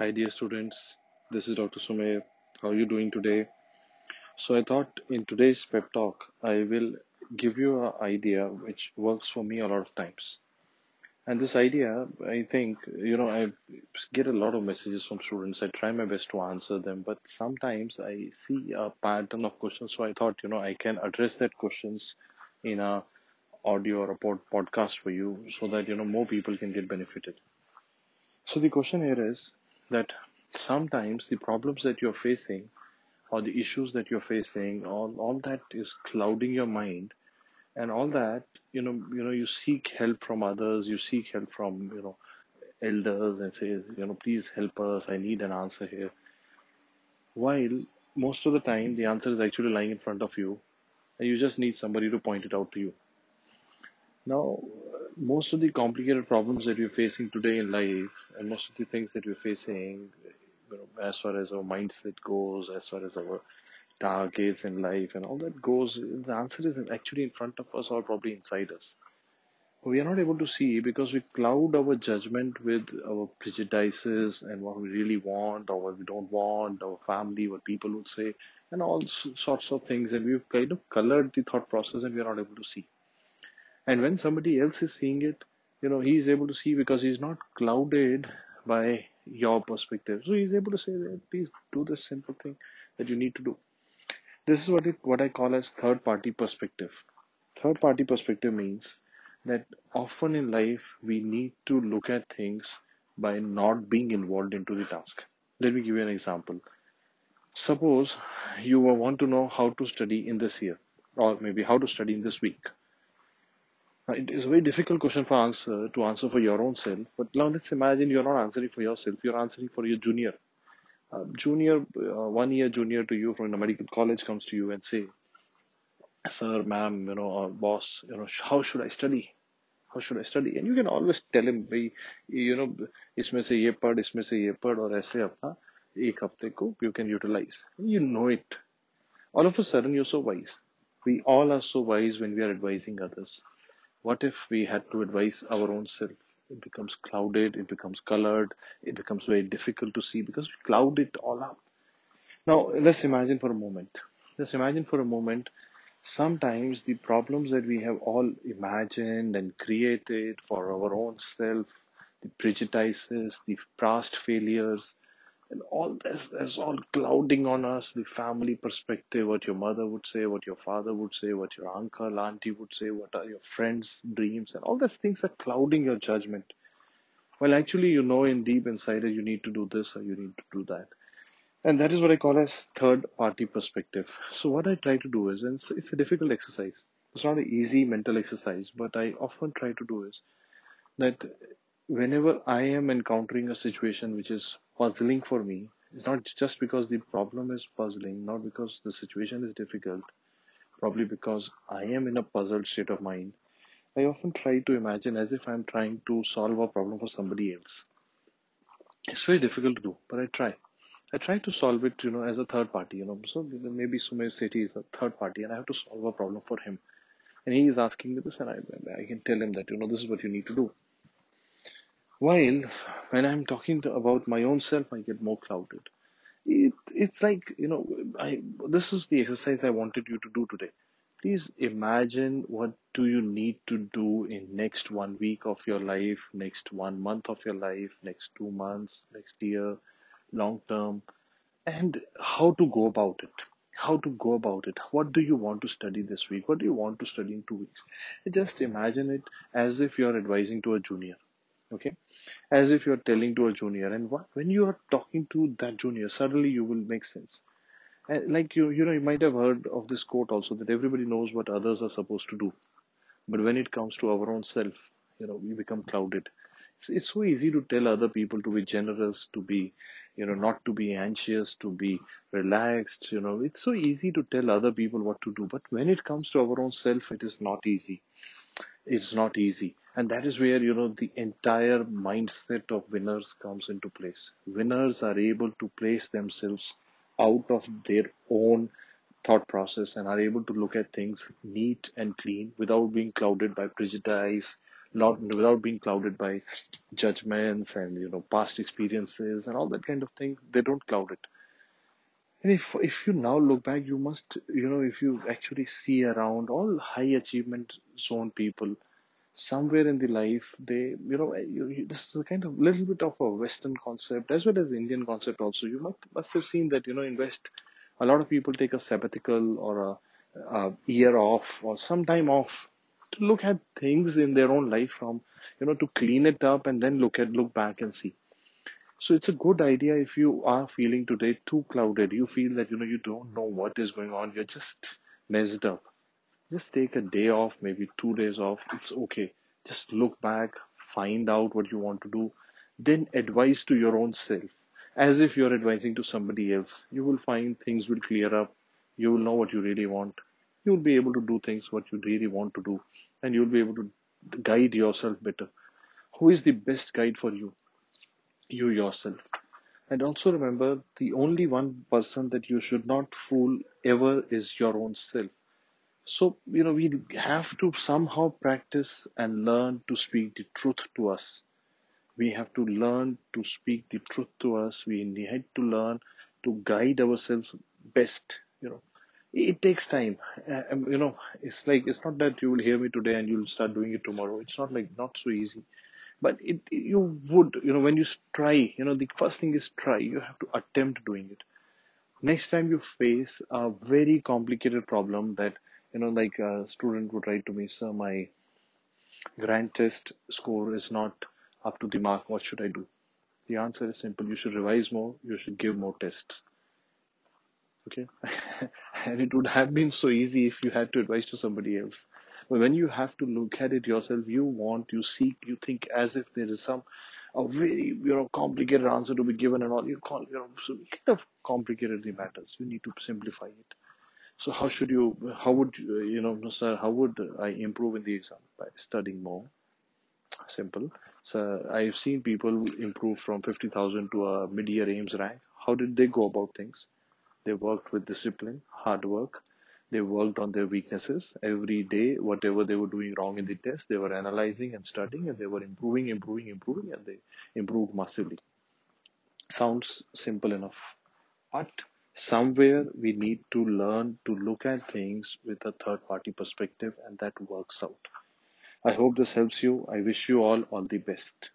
Hi, dear students. This is Dr. Sumer. How are you doing today? So, I thought in today's pep talk, I will give you an idea which works for me a lot of times. And this idea, I think, you know, I get a lot of messages from students. I try my best to answer them, but sometimes I see a pattern of questions. So, I thought, you know, I can address that questions in a audio or a pod- podcast for you so that, you know, more people can get benefited. So the question here is that sometimes the problems that you're facing or the issues that you're facing, all, all that is clouding your mind and all that, you know, you know, you seek help from others, you seek help from, you know, elders and says, you know, please help us, I need an answer here. While most of the time the answer is actually lying in front of you and you just need somebody to point it out to you. Now, most of the complicated problems that we're facing today in life, and most of the things that we're facing, you know, as far as our mindset goes, as far as our targets in life and all that goes, the answer is actually in front of us or probably inside us. We are not able to see because we cloud our judgment with our prejudices and what we really want or what we don't want, our family, what people would say, and all sorts of things. And we've kind of colored the thought process and we are not able to see. And when somebody else is seeing it, you know, he is able to see because he's not clouded by your perspective. So he's able to say that please do this simple thing that you need to do. This is what it what I call as third party perspective. Third party perspective means that often in life we need to look at things by not being involved into the task. Let me give you an example. Suppose you want to know how to study in this year, or maybe how to study in this week Uh, It is a very difficult question for answer to answer for your own self. But now let's imagine you're not answering for yourself. You're answering for your junior. Uh, junior, uh, one year junior to you from the medical college comes to you and say, "Sir, ma'am, you know, or boss, you know, sh- how should I study? How should I study?" And you can always tell him, भाई, you know, इसमें से ये पढ़, इसमें से ये पढ़, और ऐसे अपना एक हफ्ते को you can utilize. You know it. All of a sudden, you're so wise. We all are so wise when we are advising others. What if we had to advise our own self? It becomes clouded, it becomes colored, it becomes very difficult to see because we cloud it all up. Now, let's imagine for a moment. Let's imagine for a moment sometimes the problems that we have all imagined and created for our own self, the prejudices, the past failures, and all this is all clouding on us the family perspective what your mother would say what your father would say what your uncle auntie would say what are your friends dreams and all these things are clouding your judgment. Well actually you know in deep inside you need to do this or you need to do that. And that is what i call as third party perspective. So what i try to do is and it's, it's a difficult exercise. It's not an easy mental exercise but i often try to do is that whenever I am encountering a situation which is puzzling for me, it's not just because the problem is puzzling, not because the situation is difficult, probably because I am in a puzzled state of mind. I often try to imagine as if I'm trying to solve a problem for somebody else. It's very difficult to do, but I try. I try to solve it, you know, as a third party, you know. So maybe Sumer Sethi is a third party, and I have to solve a problem for him. And he is asking me this, and I, I can tell him that, you know, this is what you need to do While when I'm talking to, about my own self, I get more clouded. It, it's like, you know, I, this is the exercise I wanted you to do today. Please imagine what do you need to do in next one week of your life, next one month of your life, next two months, next year, long term, and how to go about it. How to go about it. What do you want to study this week? What do you want to study in two weeks? Just imagine it as if you're advising to a junior. Okay? As if you're telling to a junior and when you are talking to that junior suddenly you will make sense. And like you you know you might have heard of this quote also that everybody knows what others are supposed to do. But when it comes to our own self you know we become clouded. It's, it's so easy to tell other people to be generous to be you know not to be anxious to be relaxed you know. It's so easy to tell other people what to do but when it comes to our own self it is not easy. It's not easy and that is where you know the entire mindset of winners comes into place winners are able to place themselves out of their own thought process and are able to look at things neat and clean without being clouded by prejudice not without being clouded by judgments and you know past experiences and all that kind of thing. They don't cloud it. And if if you now look back, you must you know if you actually see around all high achievement zone people somewhere in the life they you know eh, you, you, this is a kind of little bit of a western concept as well as indian concept also. You must must have seen that you know in west a lot of people take a sabbatical or a, a year off or some time off to look at things in their own life from you know to clean it up and then look at look back and see. So it's a good idea if you are feeling today too clouded. You feel that you know you don't know what is going on. You're just messed up just take a day off, maybe two days off. It's okay. Just look back, find out what you want to do, then advise to your own self as if you're advising to somebody else. You will find things will clear up. You will know what you really want. You will be able to do things what you really want to do, and you'll be able to guide yourself better. Who is the best guide for you? You yourself. And also remember the only one person that you should not fool ever is your own self so, you know, we have to somehow practice and learn to speak the truth to us. We have to learn to speak the truth to us. We need to learn to guide ourselves best. You know, it takes time. Uh, um, you know, it's like, it's not that you will hear me today and you'll start doing it tomorrow. It's not like, not so easy. But it, you would, you know, when you try, you know, the first thing is try. You have to attempt doing it next time you face a very complicated problem that you know like a student would write to me sir my grand test score is not up to the mark. What should i do? The answer is simple. You should revise more. You should give more tests. Okay? And it would have been so easy if you had to advise to somebody else. But when you have to look at it yourself you want you seek you think as if there is some a very you know complicated answer to be given and all. You call you know so kind of complicated the matters. You need to simplify it so how should you how would you, know sir how would i improve in the exam? By studying more. Simple. So i've seen people improve from 50000 to a mid-year AIIMS rank. How did they go about things? They worked with discipline hard work. They worked on their weaknesses. Every day whatever they were doing wrong in the test they were analyzing and studying and they were improving improving improving and they improved massively. Sounds simple enough but somewhere we need to learn to look at things with a third party perspective and that works out. I hope this helps you. I wish you all all the best